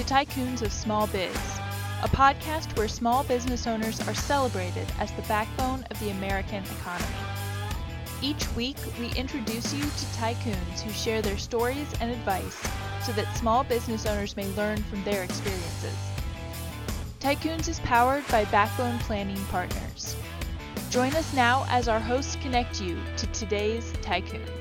to Tycoons of Small Biz, a podcast where small business owners are celebrated as the backbone of the American economy. Each week, we introduce you to tycoons who share their stories and advice so that small business owners may learn from their experiences. Tycoons is powered by Backbone Planning Partners. Join us now as our hosts connect you to today's tycoons.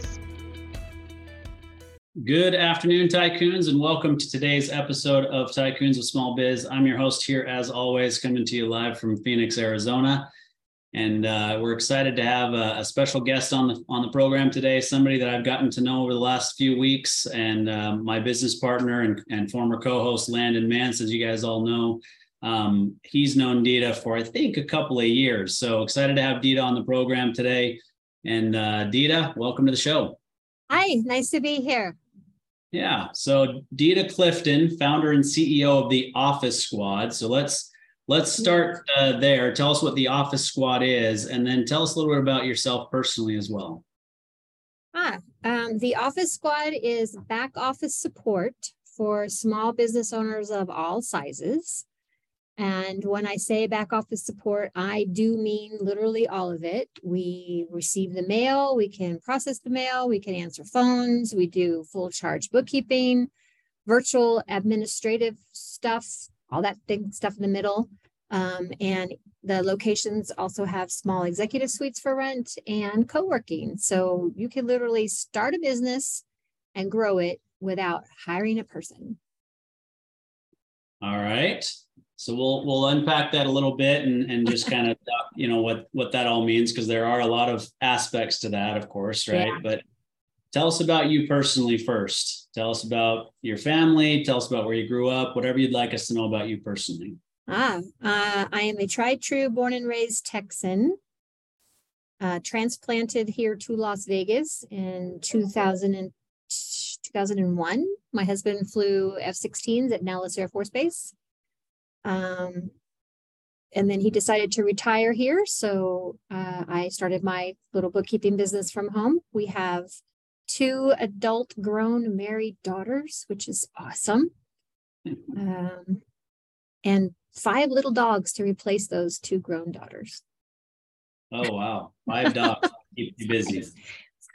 Good afternoon, tycoons, and welcome to today's episode of Tycoons of Small Biz. I'm your host here, as always, coming to you live from Phoenix, Arizona. And uh, we're excited to have a, a, special guest on the on the program today. Somebody that I've gotten to know over the last few weeks, and uh, my business partner and, and former co-host Landon Mance, as you guys all know, um, he's known Dida for, I think, a couple of years. So excited to have Dida on the program today. And uh, Dida, welcome to the show. Hi, nice to be here. Yeah. So Dida Clifton, founder and CEO of the Office Squad. So let's let's start uh, there. Tell us what the Office Squad is, and then tell us a little bit about yourself personally as well. Ah, um, the Office Squad is back office support for small business owners of all sizes. And when I say back office support, I do mean literally all of it. We receive the mail, we can process the mail, we can answer phones, we do full charge bookkeeping, virtual administrative stuff, all that big stuff in the middle. Um, and the locations also have small executive suites for rent and co working. So you can literally start a business and grow it without hiring a person. All right. So we'll we'll unpack that a little bit and and just kind of you know what what that all means because there are a lot of aspects to that, of course, right? Yeah. But tell us about you personally first. Tell us about your family. Tell us about where you grew up. Whatever you'd like us to know about you personally. Ah, uh, I am a tried true, born and raised Texan. Uh, transplanted here to Las Vegas in 2000 and 2001. My husband flew F-16s at Nellis Air Force Base. Um, and then he decided to retire here. So uh, I started my little bookkeeping business from home. We have two adult grown married daughters, which is awesome. Um, and five little dogs to replace those two grown daughters. Oh, wow. Five dogs keep you busy.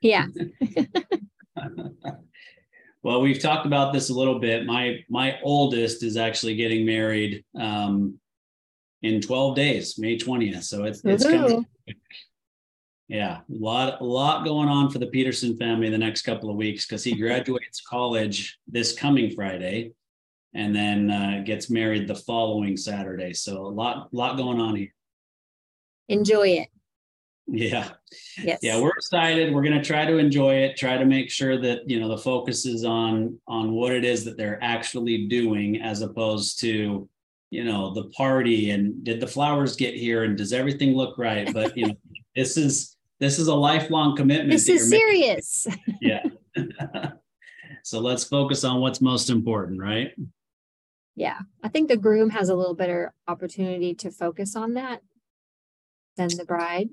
Yeah. Well, we've talked about this a little bit. My my oldest is actually getting married um, in 12 days, May 20th. So it's it's coming. Yeah, a lot a lot going on for the Peterson family the next couple of weeks because he graduates college this coming Friday, and then uh, gets married the following Saturday. So a lot lot going on here. Enjoy it. Yeah. Yes. Yeah, we're excited. We're going to try to enjoy it, try to make sure that, you know, the focus is on on what it is that they're actually doing as opposed to, you know, the party and did the flowers get here and does everything look right? But, you know, this is this is a lifelong commitment. This is serious. yeah. so let's focus on what's most important, right? Yeah. I think the groom has a little better opportunity to focus on that than the bride.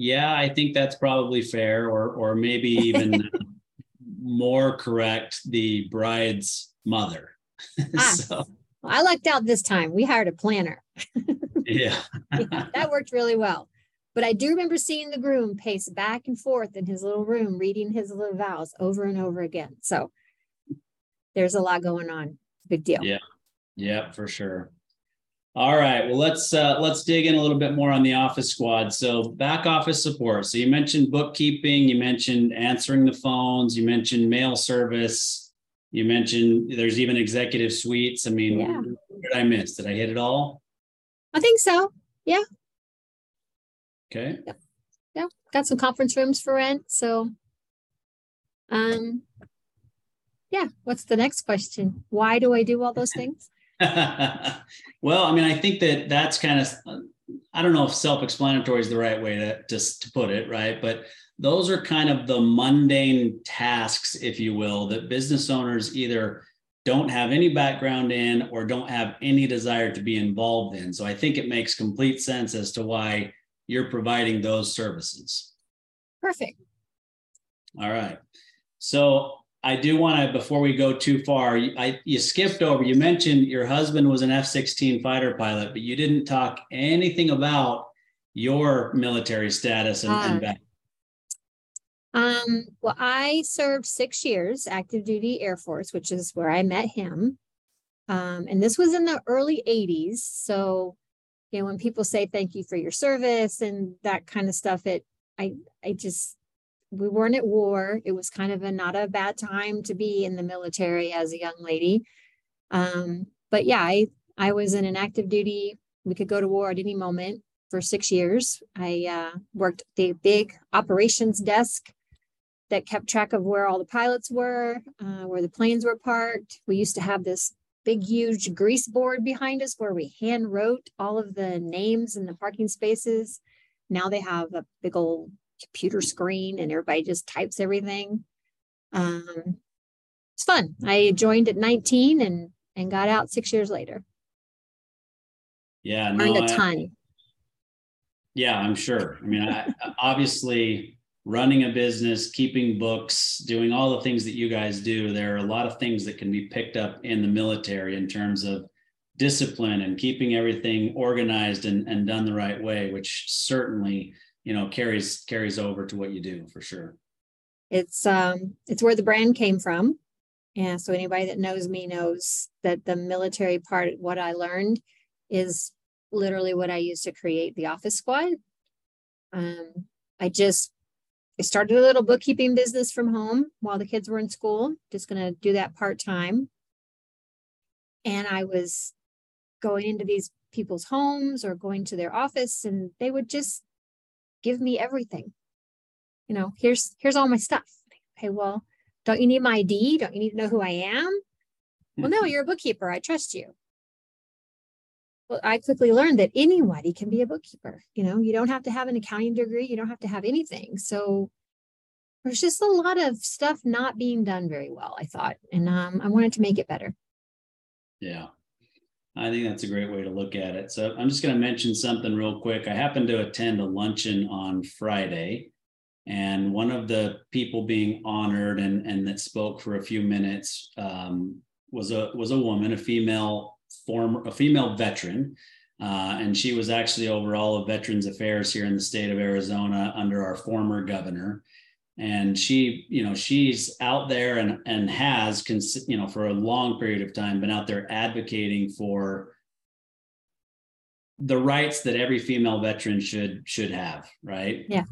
Yeah, I think that's probably fair, or or maybe even more correct, the bride's mother. Ah, so well, I lucked out this time. We hired a planner. yeah. yeah, that worked really well. But I do remember seeing the groom pace back and forth in his little room, reading his little vows over and over again. So there's a lot going on. Big deal. Yeah. Yeah, for sure. All right. Well, let's uh, let's dig in a little bit more on the office squad. So back office support. So you mentioned bookkeeping. You mentioned answering the phones. You mentioned mail service. You mentioned there's even executive suites. I mean, yeah. what did I miss? Did I hit it all? I think so. Yeah. Okay. Yeah. yeah. Got some conference rooms for rent. So, um, yeah. What's the next question? Why do I do all those things? well, I mean, I think that that's kind of, I don't know if self explanatory is the right way to, to, to put it, right? But those are kind of the mundane tasks, if you will, that business owners either don't have any background in or don't have any desire to be involved in. So I think it makes complete sense as to why you're providing those services. Perfect. All right. So I do want to, before we go too far, I, you skipped over, you mentioned your husband was an F 16 fighter pilot, but you didn't talk anything about your military status and, and back. Um, well, I served six years active duty Air Force, which is where I met him. Um, and this was in the early 80s. So, you know, when people say thank you for your service and that kind of stuff, it I I just we weren't at war. It was kind of a not a bad time to be in the military as a young lady. Um, but yeah, I I was in an active duty. We could go to war at any moment for six years. I uh, worked the big operations desk that kept track of where all the pilots were, uh, where the planes were parked. We used to have this big, huge grease board behind us where we hand wrote all of the names in the parking spaces. Now they have a big old computer screen and everybody just types everything. Um, it's fun. I joined at 19 and and got out six years later. Yeah, learned no, a ton. I, yeah, I'm sure. I mean, I, obviously, running a business, keeping books, doing all the things that you guys do, there are a lot of things that can be picked up in the military in terms of discipline and keeping everything organized and, and done the right way, which certainly you know carries carries over to what you do for sure. It's um it's where the brand came from. Yeah so anybody that knows me knows that the military part what i learned is literally what i used to create the office squad. Um i just i started a little bookkeeping business from home while the kids were in school just going to do that part-time. And i was going into these people's homes or going to their office and they would just give me everything. You know, here's here's all my stuff. Okay, well, don't you need my ID? Don't you need to know who I am? Well, no, mm-hmm. you're a bookkeeper. I trust you. Well, I quickly learned that anybody can be a bookkeeper. You know, you don't have to have an accounting degree, you don't have to have anything. So there's just a lot of stuff not being done very well, I thought. And um, I wanted to make it better. Yeah. I think that's a great way to look at it. So I'm just going to mention something real quick. I happened to attend a luncheon on Friday, and one of the people being honored and, and that spoke for a few minutes um, was a was a woman, a female former a female veteran, uh, and she was actually over all of Veterans Affairs here in the state of Arizona under our former governor and she you know she's out there and and has cons- you know for a long period of time been out there advocating for the rights that every female veteran should should have right? Yeah.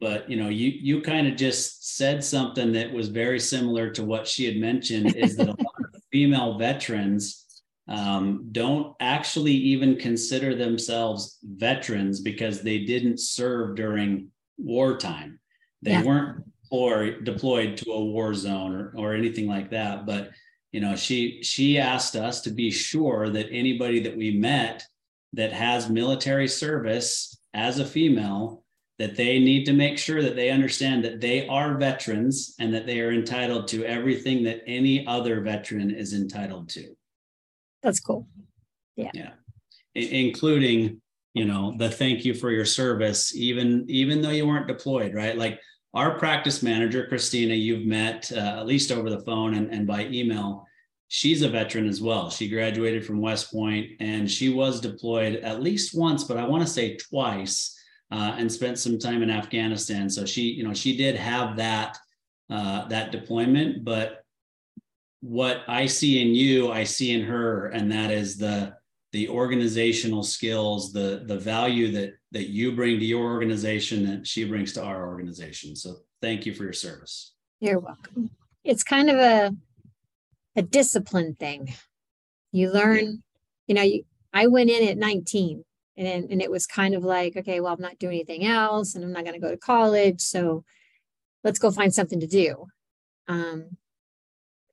But you know you you kind of just said something that was very similar to what she had mentioned is that a lot of female veterans um, don't actually even consider themselves veterans because they didn't serve during wartime they yeah. weren't or deployed to a war zone or, or anything like that. But you know, she she asked us to be sure that anybody that we met that has military service as a female that they need to make sure that they understand that they are veterans and that they are entitled to everything that any other veteran is entitled to. That's cool. Yeah. Yeah. I- including, you know, the thank you for your service, even even though you weren't deployed, right? Like our practice manager, Christina, you've met uh, at least over the phone and, and by email. She's a veteran as well. She graduated from West Point and she was deployed at least once, but I want to say twice, uh, and spent some time in Afghanistan. So she, you know, she did have that uh, that deployment. But what I see in you, I see in her, and that is the the organizational skills, the the value that that you bring to your organization that she brings to our organization. So thank you for your service. You're welcome. It's kind of a a discipline thing. You learn, yeah. you know, you, I went in at 19 and and it was kind of like, okay, well, I'm not doing anything else and I'm not going to go to college, so let's go find something to do. Um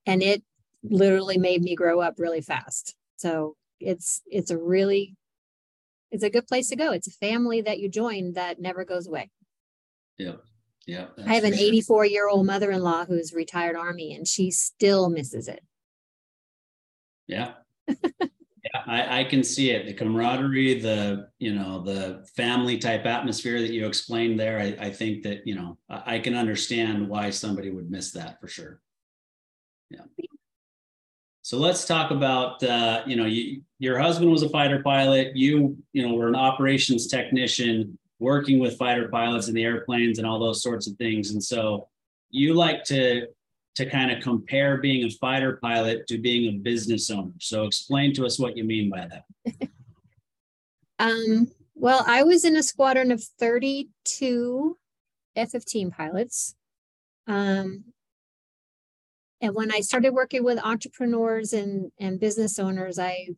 and it literally made me grow up really fast. So it's it's a really it's a good place to go. It's a family that you join that never goes away. Yeah. Yeah. I have an 84 year old mother in law who's retired Army and she still misses it. Yeah. yeah, I, I can see it. The camaraderie, the, you know, the family type atmosphere that you explained there. I, I think that, you know, I, I can understand why somebody would miss that for sure. Yeah. So let's talk about uh, you know you, your husband was a fighter pilot. You you know were an operations technician working with fighter pilots and the airplanes and all those sorts of things. And so you like to to kind of compare being a fighter pilot to being a business owner. So explain to us what you mean by that. um, well, I was in a squadron of 32 F-15 pilots. Um, and when I started working with entrepreneurs and, and business owners, I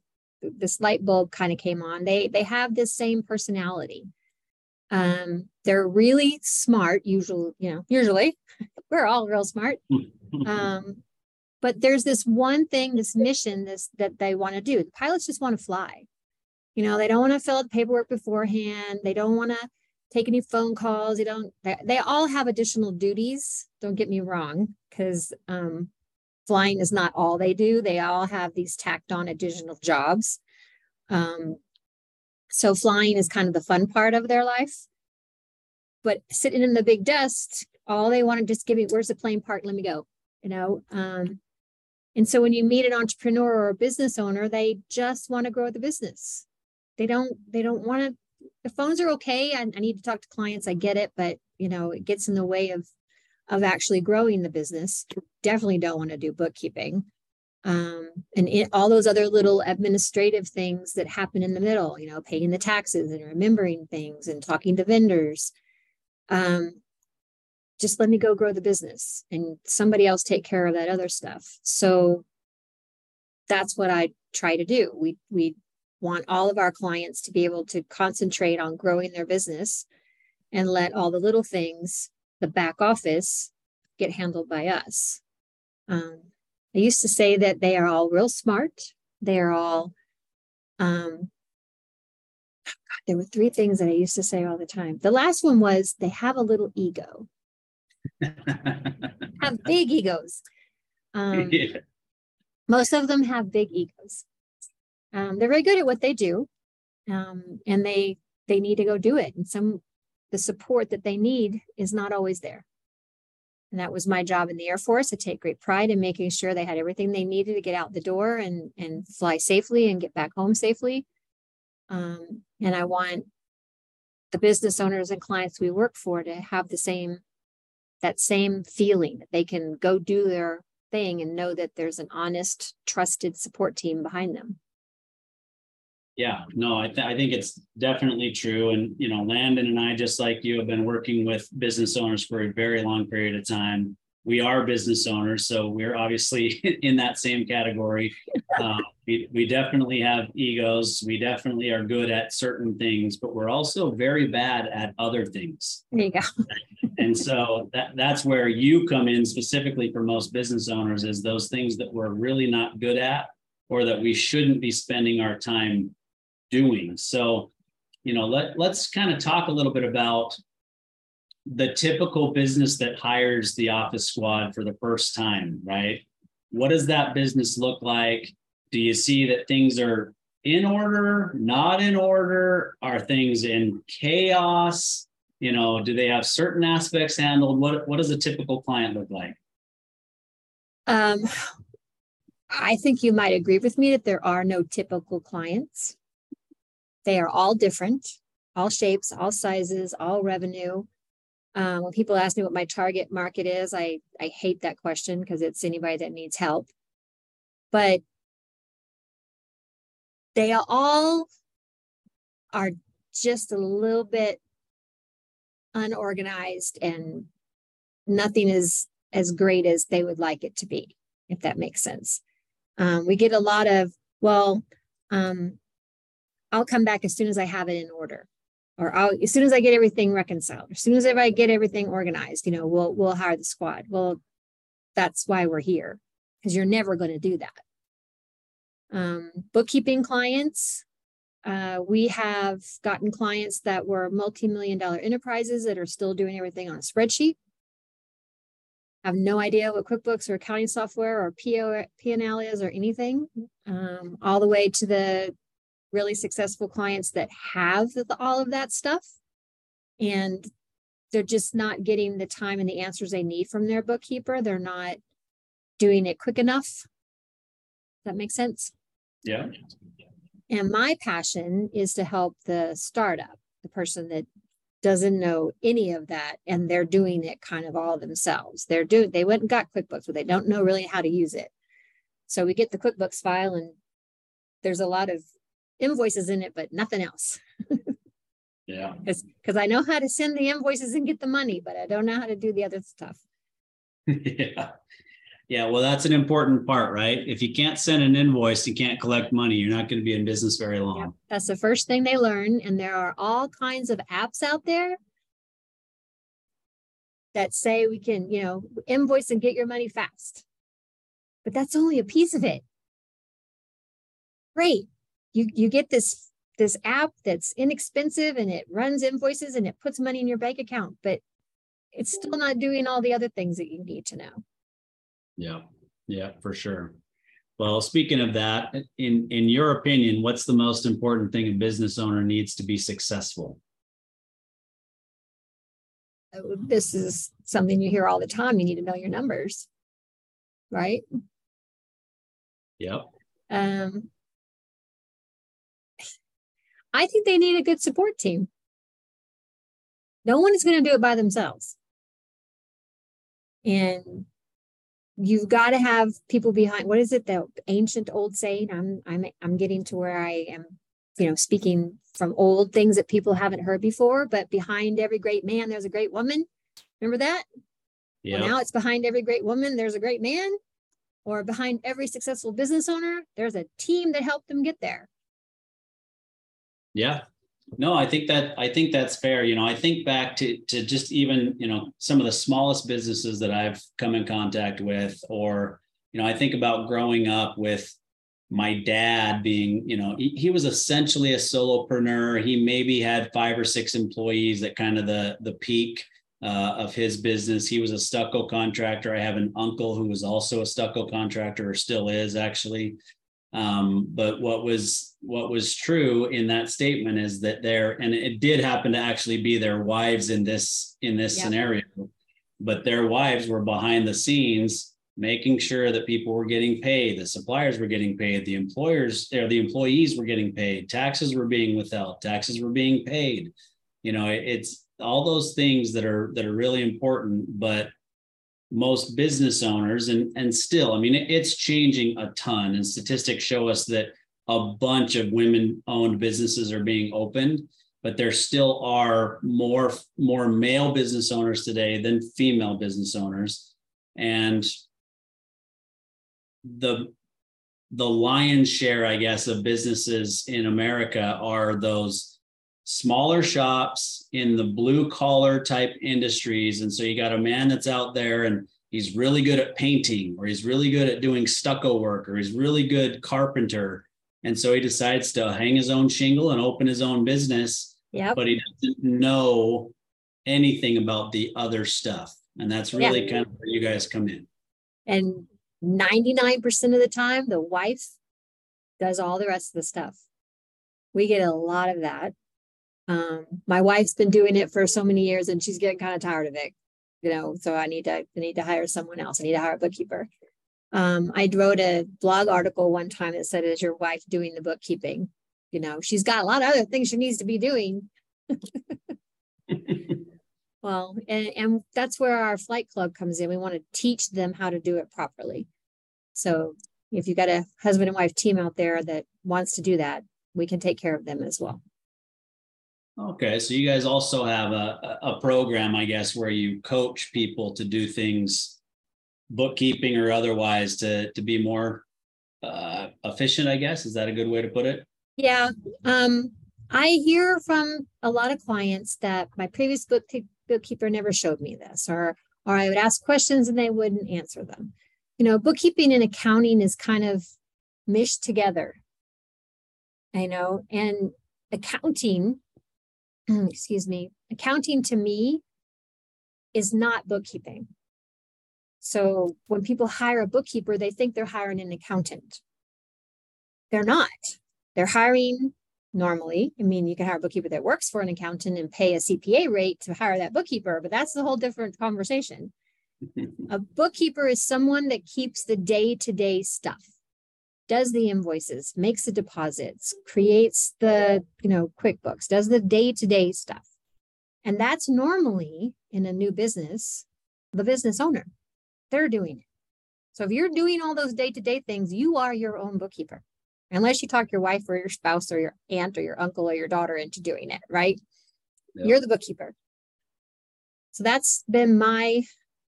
this light bulb kind of came on. They they have this same personality. Um, they're really smart, usually, you know, usually we're all real smart. Um, but there's this one thing, this mission, this that they want to do. The pilots just want to fly. You know, they don't want to fill out the paperwork beforehand. They don't want to take any phone calls. They don't. They, they all have additional duties. Don't get me wrong, because um, flying is not all they do. They all have these tacked on additional jobs. Um, so flying is kind of the fun part of their life. But sitting in the big desk, all they want to just give me, where's the plane park? Let me go. You know. Um, and so when you meet an entrepreneur or a business owner, they just want to grow the business. They don't. They don't want to. The phones are okay. I, I need to talk to clients. I get it, but you know, it gets in the way of of actually growing the business. Definitely don't want to do bookkeeping um, and it, all those other little administrative things that happen in the middle, you know, paying the taxes and remembering things and talking to vendors. Um, just let me go grow the business and somebody else take care of that other stuff. So that's what I try to do. We we want all of our clients to be able to concentrate on growing their business and let all the little things, the back office, get handled by us. Um, I used to say that they are all real smart. They are all, um, God, there were three things that I used to say all the time. The last one was they have a little ego, have big egos. Um, yeah. Most of them have big egos. Um, they're very good at what they do, um, and they they need to go do it. And some the support that they need is not always there. And that was my job in the Air Force. I take great pride in making sure they had everything they needed to get out the door and, and fly safely and get back home safely. Um, and I want the business owners and clients we work for to have the same that same feeling that they can go do their thing and know that there's an honest, trusted support team behind them. Yeah, no, I, th- I think it's definitely true. And, you know, Landon and I, just like you, have been working with business owners for a very long period of time. We are business owners, so we're obviously in that same category. Uh, we, we definitely have egos. We definitely are good at certain things, but we're also very bad at other things. There you go. and so that, that's where you come in specifically for most business owners is those things that we're really not good at or that we shouldn't be spending our time doing. So, you know, let, let's kind of talk a little bit about the typical business that hires the office squad for the first time, right? What does that business look like? Do you see that things are in order, not in order? Are things in chaos? You know, do they have certain aspects handled? What what does a typical client look like? Um, I think you might agree with me that there are no typical clients. They are all different, all shapes, all sizes, all revenue. Um, when people ask me what my target market is, I, I hate that question because it's anybody that needs help. But they all are just a little bit unorganized and nothing is as great as they would like it to be, if that makes sense. Um, we get a lot of, well, um, I'll come back as soon as I have it in order. Or I'll, as soon as I get everything reconciled, or as soon as I get everything organized, you know, we'll we'll hire the squad. Well, that's why we're here, because you're never going to do that. Um, bookkeeping clients, uh, we have gotten clients that were multi-million dollar enterprises that are still doing everything on a spreadsheet. Have no idea what QuickBooks or accounting software or PO, P&L is or anything, um, all the way to the really successful clients that have the, all of that stuff and they're just not getting the time and the answers they need from their bookkeeper they're not doing it quick enough. Does that make sense? Yeah. And my passion is to help the startup, the person that doesn't know any of that and they're doing it kind of all themselves. They're doing they went and got QuickBooks, but they don't know really how to use it. So we get the QuickBooks file and there's a lot of invoices in it, but nothing else. yeah. Because I know how to send the invoices and get the money, but I don't know how to do the other stuff. yeah. Yeah, well, that's an important part, right? If you can't send an invoice, you can't collect money, you're not going to be in business very long. Yep. That's the first thing they learn. And there are all kinds of apps out there that say we can, you know, invoice and get your money fast. But that's only a piece of it. Great. You you get this this app that's inexpensive and it runs invoices and it puts money in your bank account, but it's still not doing all the other things that you need to know. Yeah, yeah, for sure. Well, speaking of that, in in your opinion, what's the most important thing a business owner needs to be successful? Uh, this is something you hear all the time. You need to know your numbers, right? Yep. Um, I think they need a good support team. No one is going to do it by themselves. And you've got to have people behind what is it the ancient old saying? I'm i'm i'm getting to where i am you know speaking from old things that people haven't heard before but behind every great man there's a great woman. Remember that? Yeah well, now it's behind every great woman there's a great man. Or behind every successful business owner there's a team that helped them get there yeah no, I think that I think that's fair. You know, I think back to to just even you know some of the smallest businesses that I've come in contact with, or you know, I think about growing up with my dad being, you know, he, he was essentially a solopreneur. He maybe had five or six employees at kind of the the peak uh, of his business. He was a stucco contractor. I have an uncle who was also a stucco contractor, or still is actually. Um, but what was what was true in that statement is that there, and it did happen to actually be their wives in this in this scenario, but their wives were behind the scenes making sure that people were getting paid, the suppliers were getting paid, the employers or the employees were getting paid, taxes were being withheld, taxes were being paid. You know, it's all those things that are that are really important, but most business owners and and still i mean it's changing a ton and statistics show us that a bunch of women owned businesses are being opened but there still are more more male business owners today than female business owners. And the the lion's share i guess of businesses in america are those smaller shops in the blue collar type industries. And so you got a man that's out there and he's really good at painting, or he's really good at doing stucco work, or he's really good carpenter. And so he decides to hang his own shingle and open his own business. Yeah. But he doesn't know anything about the other stuff. And that's really yeah. kind of where you guys come in. And 99% of the time, the wife does all the rest of the stuff. We get a lot of that. Um, my wife's been doing it for so many years and she's getting kind of tired of it, you know, so I need to, I need to hire someone else. I need to hire a bookkeeper. Um, I wrote a blog article one time that said, is your wife doing the bookkeeping? You know, she's got a lot of other things she needs to be doing. well, and, and that's where our flight club comes in. We want to teach them how to do it properly. So if you've got a husband and wife team out there that wants to do that, we can take care of them as well. Okay, so you guys also have a, a program, I guess, where you coach people to do things, bookkeeping or otherwise, to to be more uh, efficient. I guess is that a good way to put it? Yeah, um, I hear from a lot of clients that my previous book bookkeeper never showed me this, or or I would ask questions and they wouldn't answer them. You know, bookkeeping and accounting is kind of mished together. I know, and accounting excuse me, accounting to me is not bookkeeping. So when people hire a bookkeeper, they think they're hiring an accountant. They're not. They're hiring normally. I mean, you can hire a bookkeeper that works for an accountant and pay a CPA rate to hire that bookkeeper, but that's a whole different conversation. a bookkeeper is someone that keeps the day to day stuff, does the invoices, makes the deposits, creates the, you know, QuickBooks, does the day to day stuff. And that's normally in a new business, the business owner. They're doing it. So if you're doing all those day to day things, you are your own bookkeeper, unless you talk your wife or your spouse or your aunt or your uncle or your daughter into doing it, right? Yep. You're the bookkeeper. So that's been my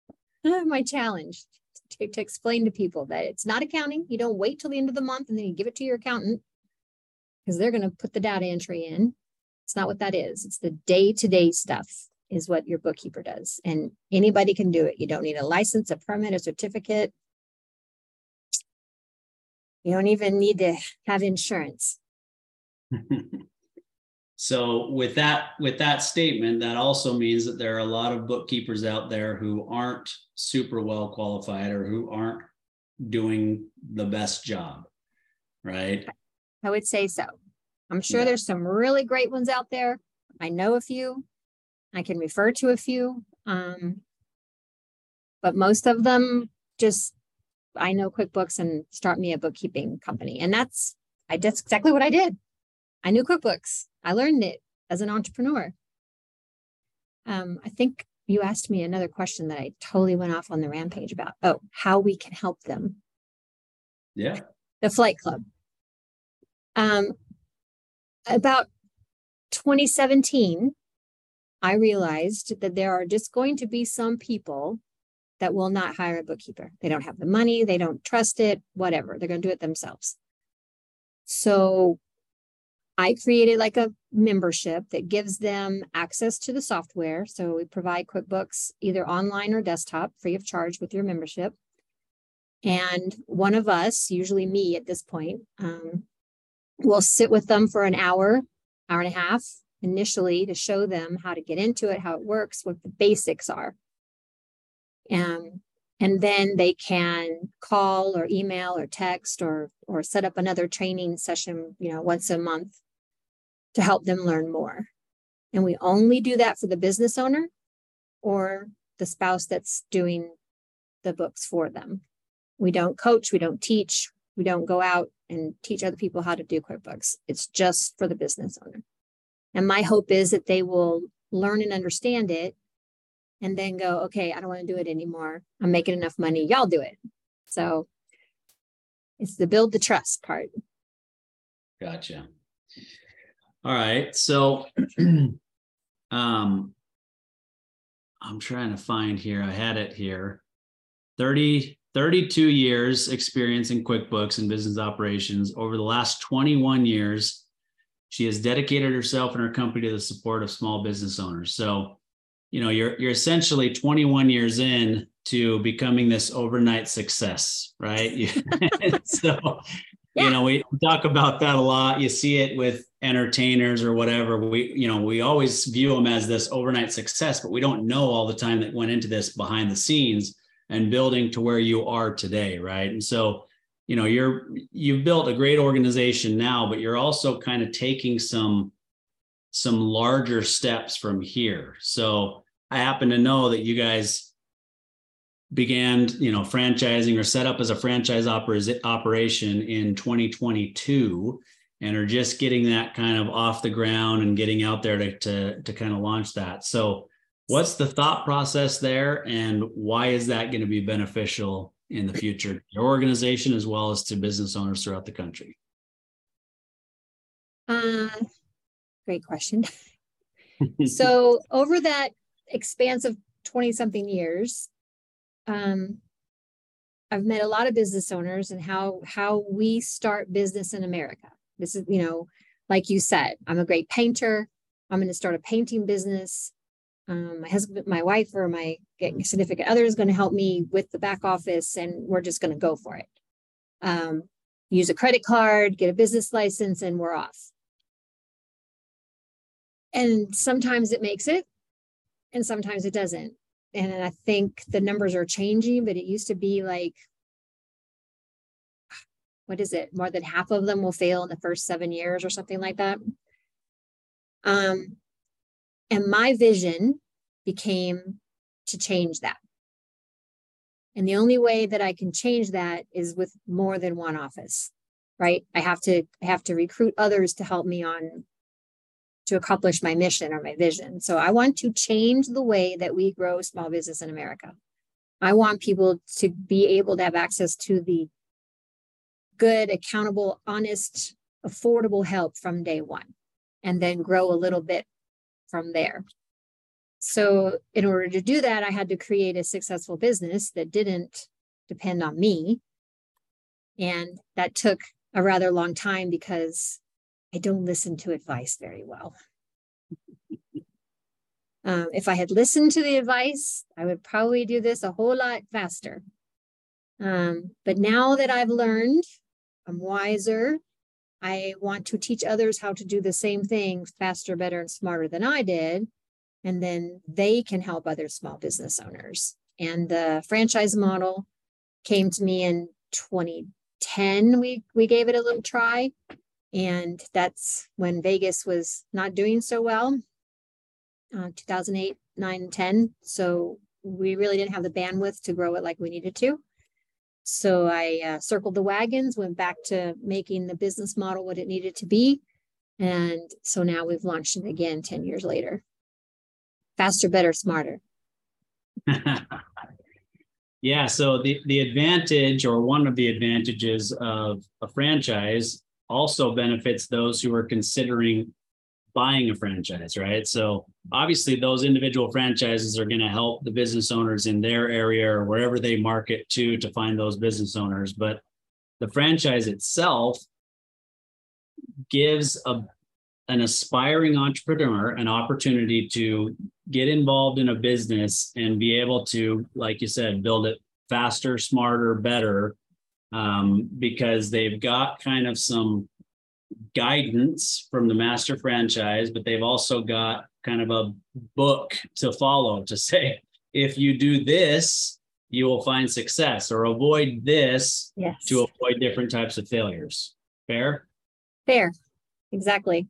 my challenge to, to explain to people that it's not accounting. You don't wait till the end of the month and then you give it to your accountant because they're going to put the data entry in. It's not what that is. It's the day to day stuff is what your bookkeeper does. And anybody can do it. You don't need a license, a permit, a certificate. You don't even need to have insurance. so with that with that statement that also means that there are a lot of bookkeepers out there who aren't super well qualified or who aren't doing the best job right i would say so i'm sure yeah. there's some really great ones out there i know a few I can refer to a few, um, but most of them just I know QuickBooks and start me a bookkeeping company, and that's I that's exactly what I did. I knew QuickBooks. I learned it as an entrepreneur. Um, I think you asked me another question that I totally went off on the rampage about. Oh, how we can help them. Yeah. The Flight Club. Um, about 2017, I realized that there are just going to be some people that will not hire a bookkeeper. They don't have the money, they don't trust it, whatever. They're going to do it themselves. So I created like a membership that gives them access to the software. So we provide QuickBooks either online or desktop free of charge with your membership. And one of us, usually me at this point, um, will sit with them for an hour, hour and a half, initially to show them how to get into it, how it works, what the basics are. And, and then they can call or email or text or, or set up another training session, you know, once a month to help them learn more. And we only do that for the business owner or the spouse that's doing the books for them. We don't coach, we don't teach, we don't go out and teach other people how to do QuickBooks. It's just for the business owner. And my hope is that they will learn and understand it and then go, okay, I don't want to do it anymore. I'm making enough money. Y'all do it. So it's the build the trust part. Gotcha. All right. So um I'm trying to find here. I had it here. 30 32 years experience in QuickBooks and business operations. Over the last 21 years, she has dedicated herself and her company to the support of small business owners. So, you know, you're you're essentially 21 years in to becoming this overnight success, right? so, yeah. you know, we talk about that a lot. You see it with entertainers or whatever. We, you know, we always view them as this overnight success, but we don't know all the time that went into this behind the scenes and building to where you are today, right? And so you know you're you've built a great organization now but you're also kind of taking some some larger steps from here so i happen to know that you guys began you know franchising or set up as a franchise oper- operation in 2022 and are just getting that kind of off the ground and getting out there to to, to kind of launch that so what's the thought process there and why is that going to be beneficial in the future to your organization as well as to business owners throughout the country? Uh, great question. so over that expanse of 20 something years, um, I've met a lot of business owners and how how we start business in America. This is, you know, like you said, I'm a great painter. I'm going to start a painting business um, my husband, my wife, or my significant other is going to help me with the back office, and we're just going to go for it. Um, use a credit card, get a business license, and we're off. And sometimes it makes it, and sometimes it doesn't. And I think the numbers are changing, but it used to be like, what is it? More than half of them will fail in the first seven years or something like that. Um, and my vision became to change that. And the only way that I can change that is with more than one office, right? I have to I have to recruit others to help me on to accomplish my mission or my vision. So I want to change the way that we grow small business in America. I want people to be able to have access to the good, accountable, honest, affordable help from day one and then grow a little bit from there. So, in order to do that, I had to create a successful business that didn't depend on me. And that took a rather long time because I don't listen to advice very well. um, if I had listened to the advice, I would probably do this a whole lot faster. Um, but now that I've learned, I'm wiser. I want to teach others how to do the same thing faster, better, and smarter than I did. And then they can help other small business owners. And the franchise model came to me in 2010. We, we gave it a little try. And that's when Vegas was not doing so well, uh, 2008, 9, 10. So we really didn't have the bandwidth to grow it like we needed to. So I uh, circled the wagons, went back to making the business model what it needed to be. And so now we've launched it again 10 years later. Faster, better, smarter. yeah. So the, the advantage, or one of the advantages of a franchise, also benefits those who are considering buying a franchise, right? So obviously, those individual franchises are going to help the business owners in their area or wherever they market to to find those business owners. But the franchise itself gives a an aspiring entrepreneur an opportunity to get involved in a business and be able to, like you said, build it faster, smarter, better, um, because they've got kind of some guidance from the master franchise, but they've also got kind of a book to follow to say, if you do this, you will find success or avoid this yes. to avoid different types of failures. Fair? Fair. Exactly.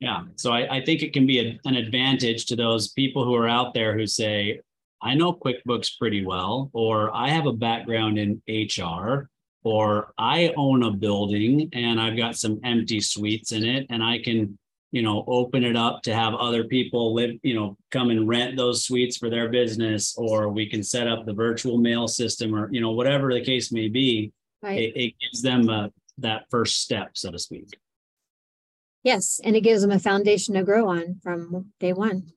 Yeah. So I, I think it can be a, an advantage to those people who are out there who say, I know QuickBooks pretty well, or I have a background in HR, or I own a building and I've got some empty suites in it and I can, you know, open it up to have other people live, you know, come and rent those suites for their business, or we can set up the virtual mail system or, you know, whatever the case may be. Right. It, it gives them a, that first step, so to speak. Yes. And it gives them a foundation to grow on from day one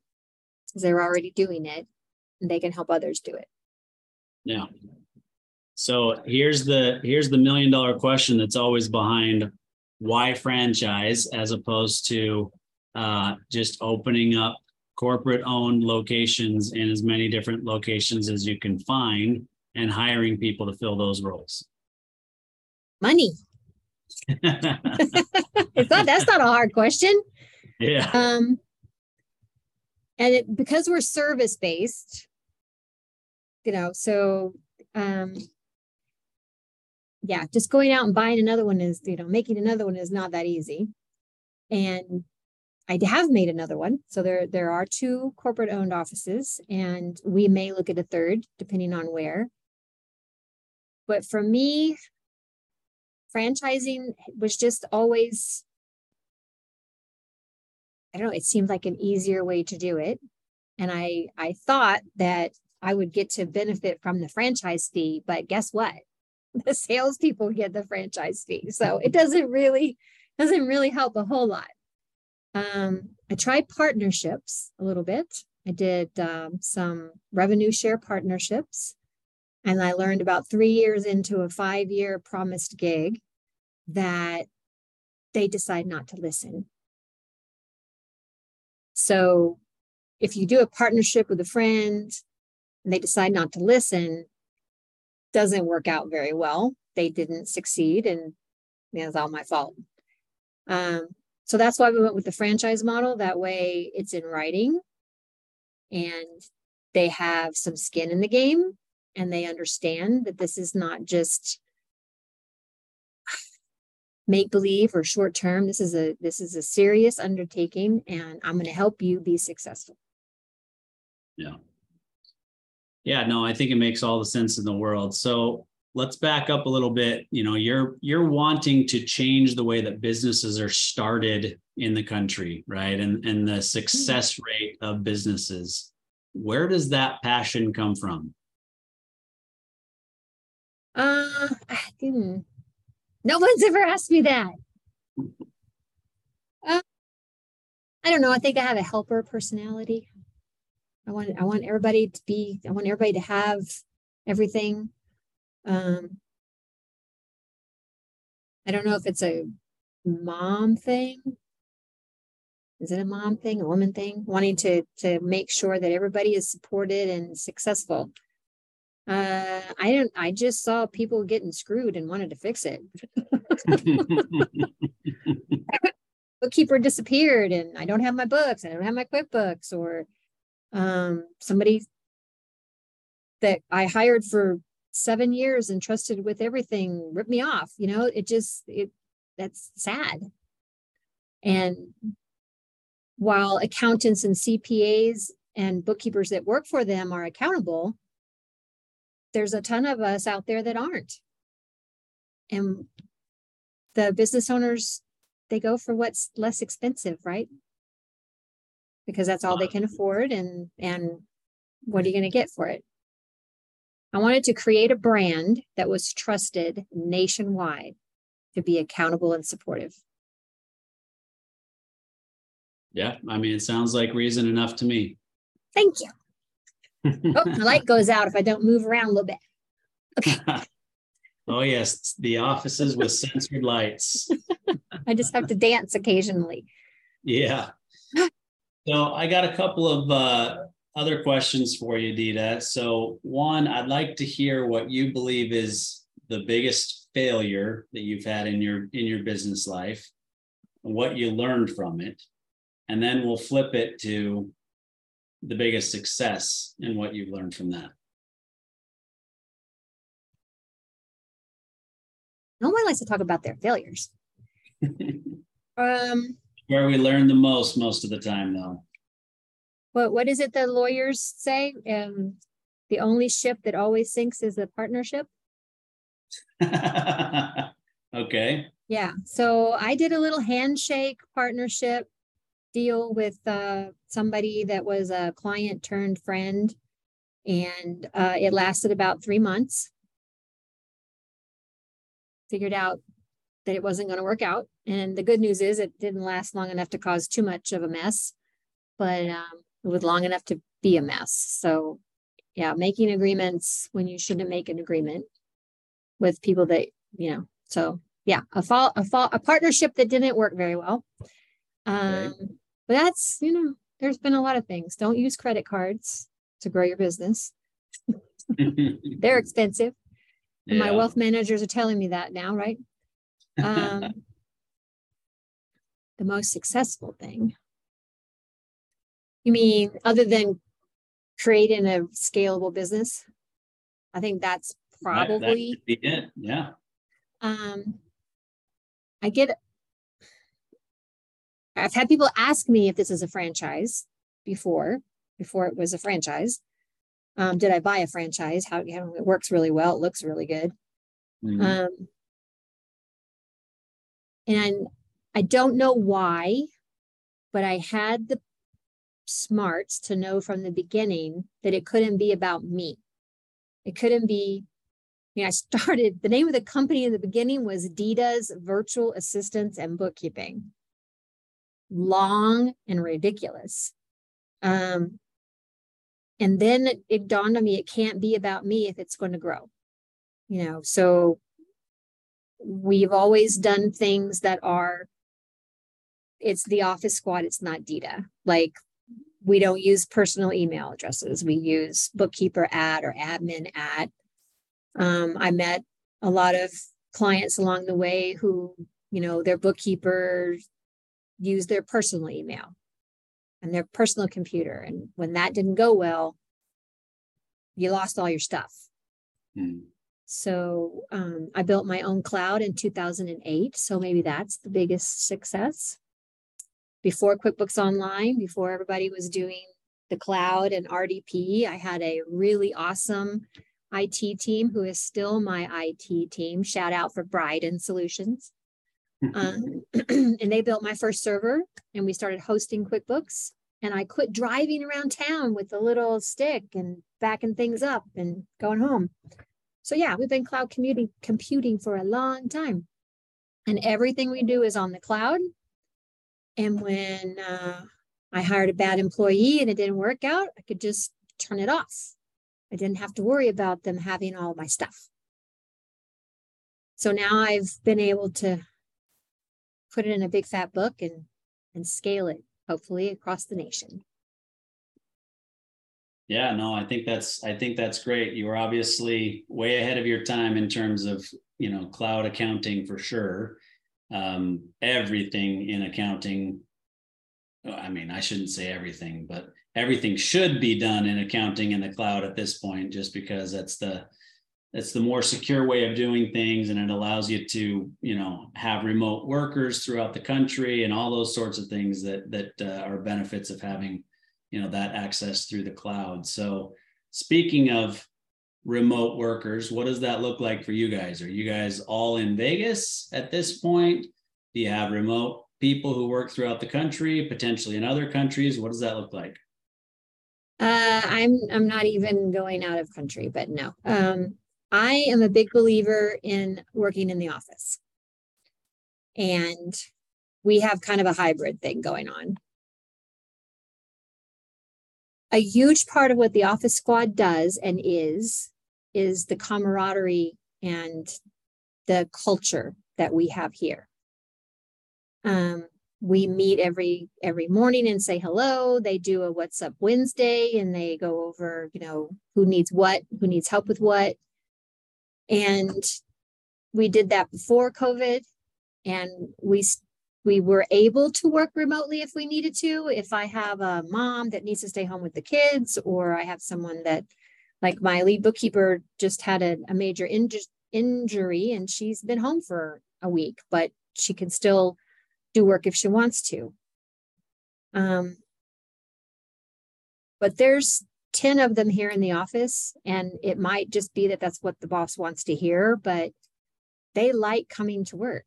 because they're already doing it and they can help others do it. Yeah. So here's the here's the million dollar question that's always behind why franchise as opposed to uh, just opening up corporate owned locations in as many different locations as you can find and hiring people to fill those roles. Money. it's not that's not a hard question. Yeah. Um and it, because we're service based, you know, so um yeah, just going out and buying another one is, you know, making another one is not that easy. And I have made another one. So there there are two corporate owned offices and we may look at a third depending on where. But for me, franchising was just always I don't know, it seemed like an easier way to do it. And I I thought that I would get to benefit from the franchise fee, but guess what? the salespeople get the franchise fee. So it doesn't really doesn't really help a whole lot. Um, I tried partnerships a little bit. I did um, some revenue share partnerships, and I learned about three years into a five year promised gig that they decide not to listen. So if you do a partnership with a friend and they decide not to listen, doesn't work out very well. They didn't succeed, and it's all my fault. Um, so that's why we went with the franchise model. That way, it's in writing, and they have some skin in the game, and they understand that this is not just make believe or short term. This is a this is a serious undertaking, and I'm going to help you be successful. Yeah. Yeah, no, I think it makes all the sense in the world. So let's back up a little bit. You know, you're you're wanting to change the way that businesses are started in the country, right? And and the success rate of businesses. Where does that passion come from? Uh, hmm. no one's ever asked me that. Uh, I don't know. I think I have a helper personality. I want I want everybody to be. I want everybody to have everything. Um, I don't know if it's a mom thing. Is it a mom thing, a woman thing? Wanting to to make sure that everybody is supported and successful. Uh, I don't. I just saw people getting screwed and wanted to fix it. Bookkeeper disappeared, and I don't have my books. I don't have my QuickBooks, or um, somebody that I hired for seven years and trusted with everything ripped me off. You know, it just it that's sad. And while accountants and CPAs and bookkeepers that work for them are accountable, there's a ton of us out there that aren't. And the business owners, they go for what's less expensive, right? Because that's all they can afford and and what are you going to mm-hmm. get for it? I wanted to create a brand that was trusted nationwide to be accountable and supportive. Yeah, I mean, it sounds like reason enough to me. Thank you oh, my light goes out if I don't move around a little bit. Okay. oh, yes. The offices with censored lights. I just have to dance occasionally. Yeah. So I got a couple of uh, other questions for you, Dida. So, one, I'd like to hear what you believe is the biggest failure that you've had in your in your business life, and what you learned from it, and then we'll flip it to the biggest success and what you've learned from that? No one likes to talk about their failures. um, Where we learn the most most of the time, though. What what is it the lawyers say? Um, the only ship that always sinks is the partnership. okay. Yeah. So I did a little handshake partnership deal with uh, somebody that was a client turned friend, and uh, it lasted about three months. Figured out that it wasn't going to work out. And the good news is it didn't last long enough to cause too much of a mess, but um, it was long enough to be a mess. So, yeah, making agreements when you shouldn't make an agreement with people that, you know, so yeah, a fall, a fall, a partnership that didn't work very well. Um, okay. But that's, you know, there's been a lot of things. Don't use credit cards to grow your business. They're expensive. And yeah. my wealth managers are telling me that now, right? Um, the most successful thing. You mean other than creating a scalable business? I think that's probably that, that it. Yeah. Um, I get I've had people ask me if this is a franchise before, before it was a franchise. Um, did I buy a franchise? How you know, it works really well. It looks really good. Mm-hmm. Um, and I don't know why, but I had the smarts to know from the beginning that it couldn't be about me. It couldn't be, you know, I started, the name of the company in the beginning was Dida's Virtual Assistants and Bookkeeping long and ridiculous. Um, and then it, it dawned on me it can't be about me if it's going to grow. You know, so we've always done things that are it's the office squad, it's not Dida. Like we don't use personal email addresses. We use bookkeeper at or admin at. Um, I met a lot of clients along the way who, you know, their bookkeepers use their personal email and their personal computer. And when that didn't go well, you lost all your stuff. Mm. So um, I built my own cloud in 2008. So maybe that's the biggest success. Before QuickBooks Online, before everybody was doing the cloud and RDP. I had a really awesome IT team who is still my IT team. Shout out for Bryden Solutions. Um, and they built my first server and we started hosting QuickBooks. And I quit driving around town with the little stick and backing things up and going home. So yeah, we've been cloud commuting computing for a long time. And everything we do is on the cloud. And when uh, I hired a bad employee and it didn't work out, I could just turn it off. I didn't have to worry about them having all my stuff. So now I've been able to put it in a big fat book and and scale it hopefully across the nation. Yeah, no, I think that's I think that's great. You were obviously way ahead of your time in terms of you know cloud accounting for sure. Um, everything in accounting. I mean, I shouldn't say everything, but everything should be done in accounting in the cloud at this point, just because that's the that's the more secure way of doing things and it allows you to you know have remote workers throughout the country and all those sorts of things that that uh, are benefits of having you know that access through the cloud so speaking of remote workers. What does that look like for you guys? Are you guys all in vegas at this point? Do you have remote people who work throughout the country potentially in other countries? What does that look like? Uh, i'm i'm not even going out of country but no. Um, I am a big believer in working in the office. And we have kind of a hybrid thing going on. A huge part of what the office squad does and is, is the camaraderie and the culture that we have here. Um, we meet every every morning and say hello they do a what's up wednesday and they go over you know who needs what who needs help with what and we did that before COVID and we we were able to work remotely if we needed to. If I have a mom that needs to stay home with the kids, or I have someone that, like my lead bookkeeper, just had a, a major inj- injury and she's been home for a week, but she can still do work if she wants to. Um, but there's 10 of them here in the office and it might just be that that's what the boss wants to hear but they like coming to work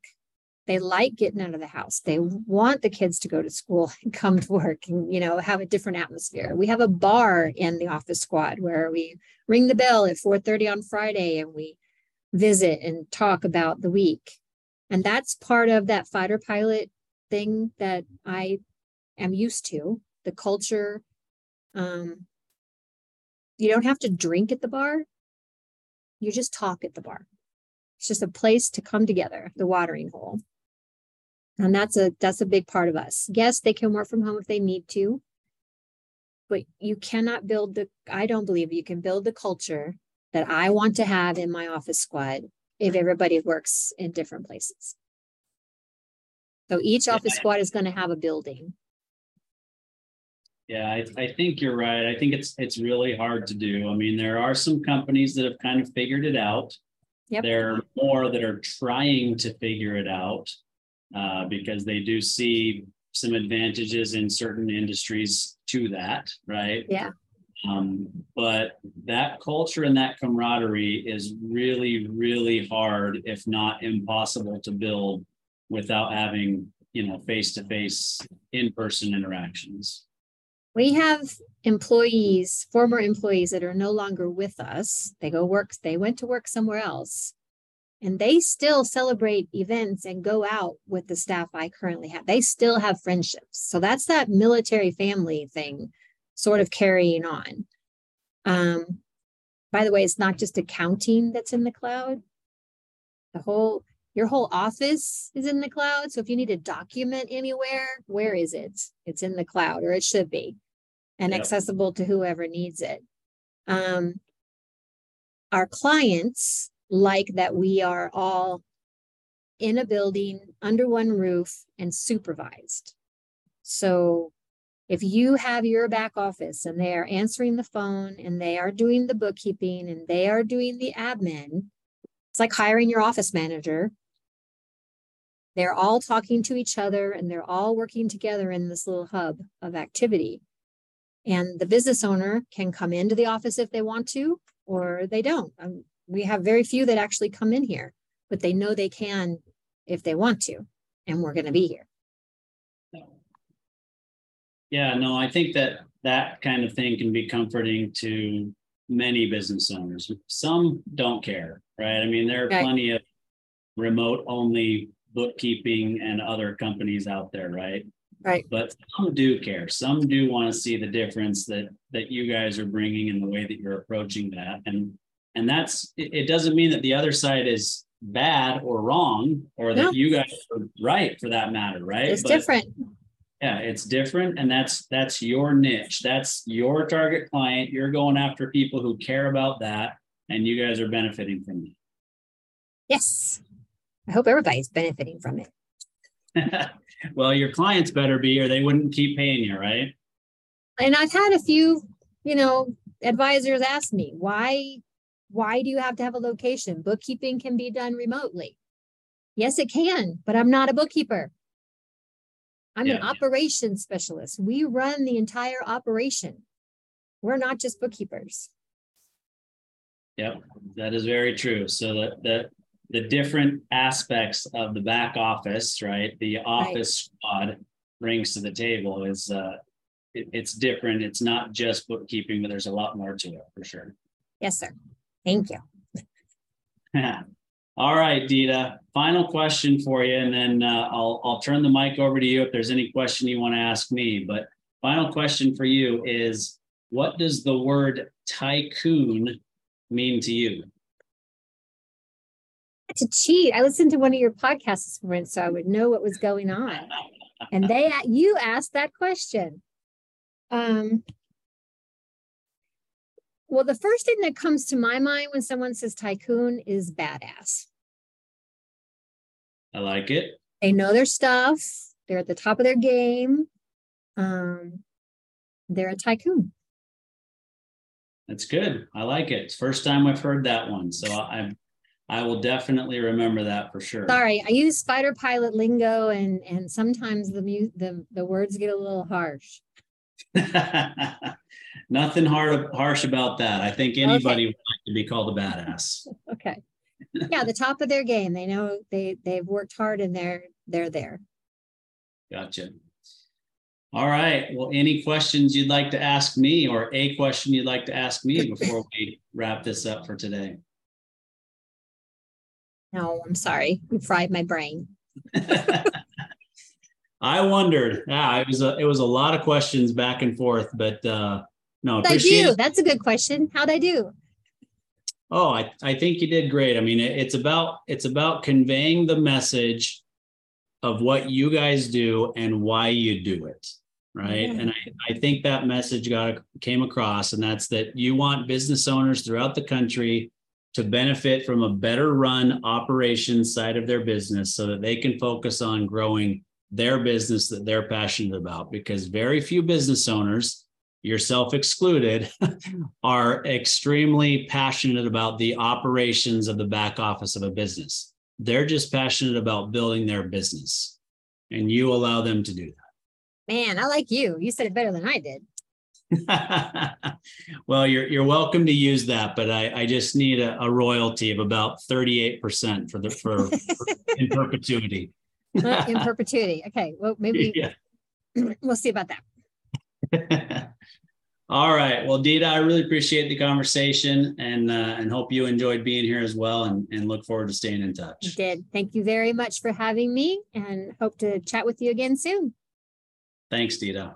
they like getting out of the house they want the kids to go to school and come to work and you know have a different atmosphere we have a bar in the office squad where we ring the bell at 4.30 on friday and we visit and talk about the week and that's part of that fighter pilot thing that i am used to the culture um, you don't have to drink at the bar. You just talk at the bar. It's just a place to come together, the watering hole. And that's a that's a big part of us. Yes, they can work from home if they need to. But you cannot build the I don't believe you can build the culture that I want to have in my office squad if everybody works in different places. So each office squad is going to have a building yeah, I, I think you're right. I think it's it's really hard to do. I mean, there are some companies that have kind of figured it out. Yep. There are more that are trying to figure it out uh, because they do see some advantages in certain industries to that, right? Yeah. Um, but that culture and that camaraderie is really, really hard, if not impossible, to build without having you know face to face in person interactions we have employees, former employees that are no longer with us. They go work, they went to work somewhere else. And they still celebrate events and go out with the staff I currently have. They still have friendships. So that's that military family thing sort of carrying on. Um, by the way, it's not just accounting that's in the cloud. The whole your whole office is in the cloud. So if you need a document anywhere, where is it? It's in the cloud, or it should be and accessible to whoever needs it. Um, our clients like that we are all in a building under one roof and supervised. So if you have your back office and they are answering the phone and they are doing the bookkeeping and they are doing the admin, it's like hiring your office manager. They're all talking to each other and they're all working together in this little hub of activity. And the business owner can come into the office if they want to, or they don't. Um, We have very few that actually come in here, but they know they can if they want to, and we're going to be here. Yeah, no, I think that that kind of thing can be comforting to many business owners. Some don't care, right? I mean, there are Right. plenty of remote only bookkeeping and other companies out there, right? Right. But some do care. Some do want to see the difference that that you guys are bringing in the way that you're approaching that. And and that's it, it doesn't mean that the other side is bad or wrong or that No. you guys are right for that matter, right? It's But- different. yeah, it's different and that's that's your niche. That's your target client. You're going after people who care about that and you guys are benefiting from it. Yes. I hope everybody's benefiting from it. it. well, your clients better be or they wouldn't keep paying you, right? And I've had a few, you know, advisors ask me, why, why do you have to have a location? Bookkeeping can be done remotely. Yes, it can, but I'm not a bookkeeper. I'm an Yeah. operations specialist. We run the entire operation. We're not just bookkeepers. Yep, that is very true. So that the the different aspects of the back office, right? The office squad brings to the table is uh it, it's different. It's not just bookkeeping, but there's a lot more to it for sure. Yes, sir. Thank you. Yeah. All right, Dida, final question for you, and then uh, I'll, I'll turn the mic over to you if there's any question you want to ask me. But final question for you is, what does the word tycoon mean to you? To cheat, I listened to one of your podcasts this morning, so I would know what was going on. and they you asked that question um well the first thing that comes to my mind when someone says tycoon is badass I like it. they know their stuff they're at the top of their game um they're a tycoon That's good. I like it. It's First time I've heard that one, so I I will definitely remember that for sure. sorry i use fighter pilot lingo and and sometimes the mu- the the words get a little harsh Nothing hard harsh about that. I think anybody would like to be called a badass. okay yeah the top of their game they know they they've worked hard and they're they're there Gotcha. All right. Well, any questions you'd like to ask me or a question you'd like to ask me before we wrap this up for today? no i'm sorry you fried my brain I wondered. Yeah, it was a it was a lot of questions back and forth, but uh no, I do? That's a good question. How'd I do? Oh, I, I think you did great. I mean, it, it's about it's about conveying the message of what you guys do and why you do it. Right. Yeah. And I, I think that message got came across, and that's that you want business owners throughout the country to benefit from a better run operations side of their business so that they can focus on growing their business that they're passionate about because very few business owners yourself excluded are extremely passionate about the operations of the back office of a business they're just passionate about building their business and you allow them to do that. Man, I like you. You said it better than I did. well you're you're welcome to use that but i i just need a, a royalty of about 38% for the for, for in perpetuity In perpetuity. Okay. Well, maybe yeah we'll see about that. All right. Well, Dida, I really appreciate the conversation and uh, and hope you enjoyed being here as well and, and look forward to staying in You touch. did. Thank you very much for having me and hope to chat with you again soon. Thanks, Dida.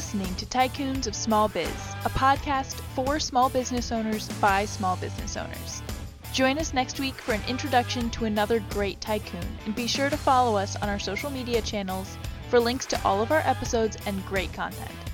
Listening to Tycoons of Small Biz, a podcast for small business owners by small business owners. Join us next week for an introduction to another great tycoon, and be sure to follow us on our social media channels for links to all of our episodes and great content.